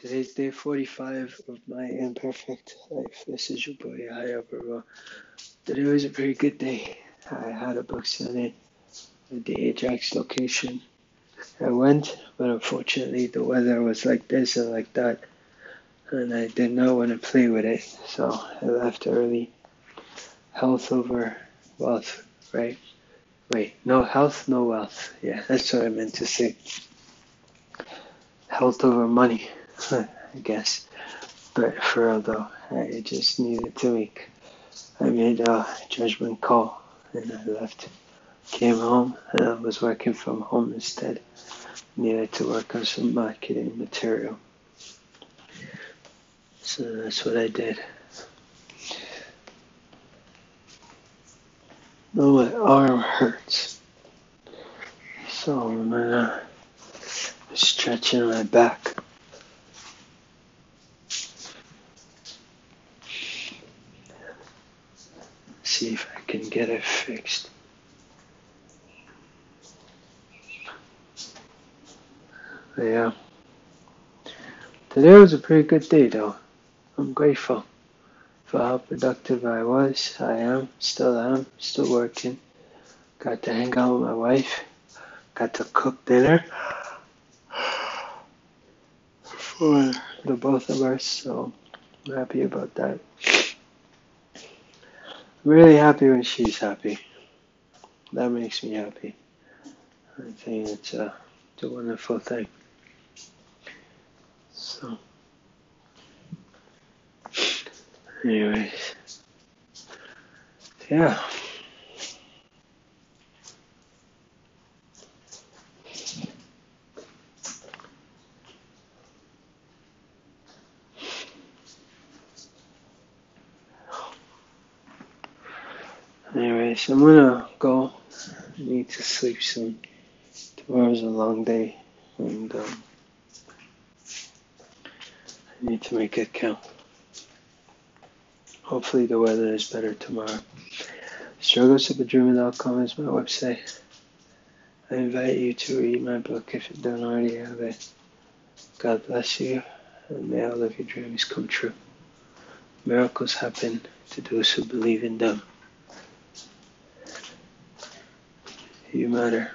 Today's day 45 of my imperfect life. This is your boy, Haya Bro. Today was a very good day. I had a book signing at the Ajax location. I went, but unfortunately the weather was like this and like that, and I did not want to play with it, so I left early. Health over wealth, right? Wait, no health, no wealth. Yeah, that's what I meant to say. Health over money. I guess. But for real though, I just needed to make. I made a judgment call and I left. Came home and I was working from home instead. Needed to work on some marketing material. So that's what I did. Oh, my arm hurts. So I'm gonna stretching my back. See if I can get it fixed. Yeah. Today was a pretty good day though. I'm grateful for how productive I was. I am, still am, still working. Got to hang out with my wife. Got to cook dinner for the both of us, so I'm happy about that really happy when she's happy. That makes me happy. I think it's a, it's a wonderful thing. So, anyways, yeah. Anyways, I'm gonna go. I need to sleep soon. Tomorrow's a long day, and um, I need to make it count. Hopefully, the weather is better tomorrow. StrugglesOfADreamer.com is my website. I invite you to read my book if you don't already have it. God bless you, and may all of your dreams come true. Miracles happen to those who believe in them. You matter.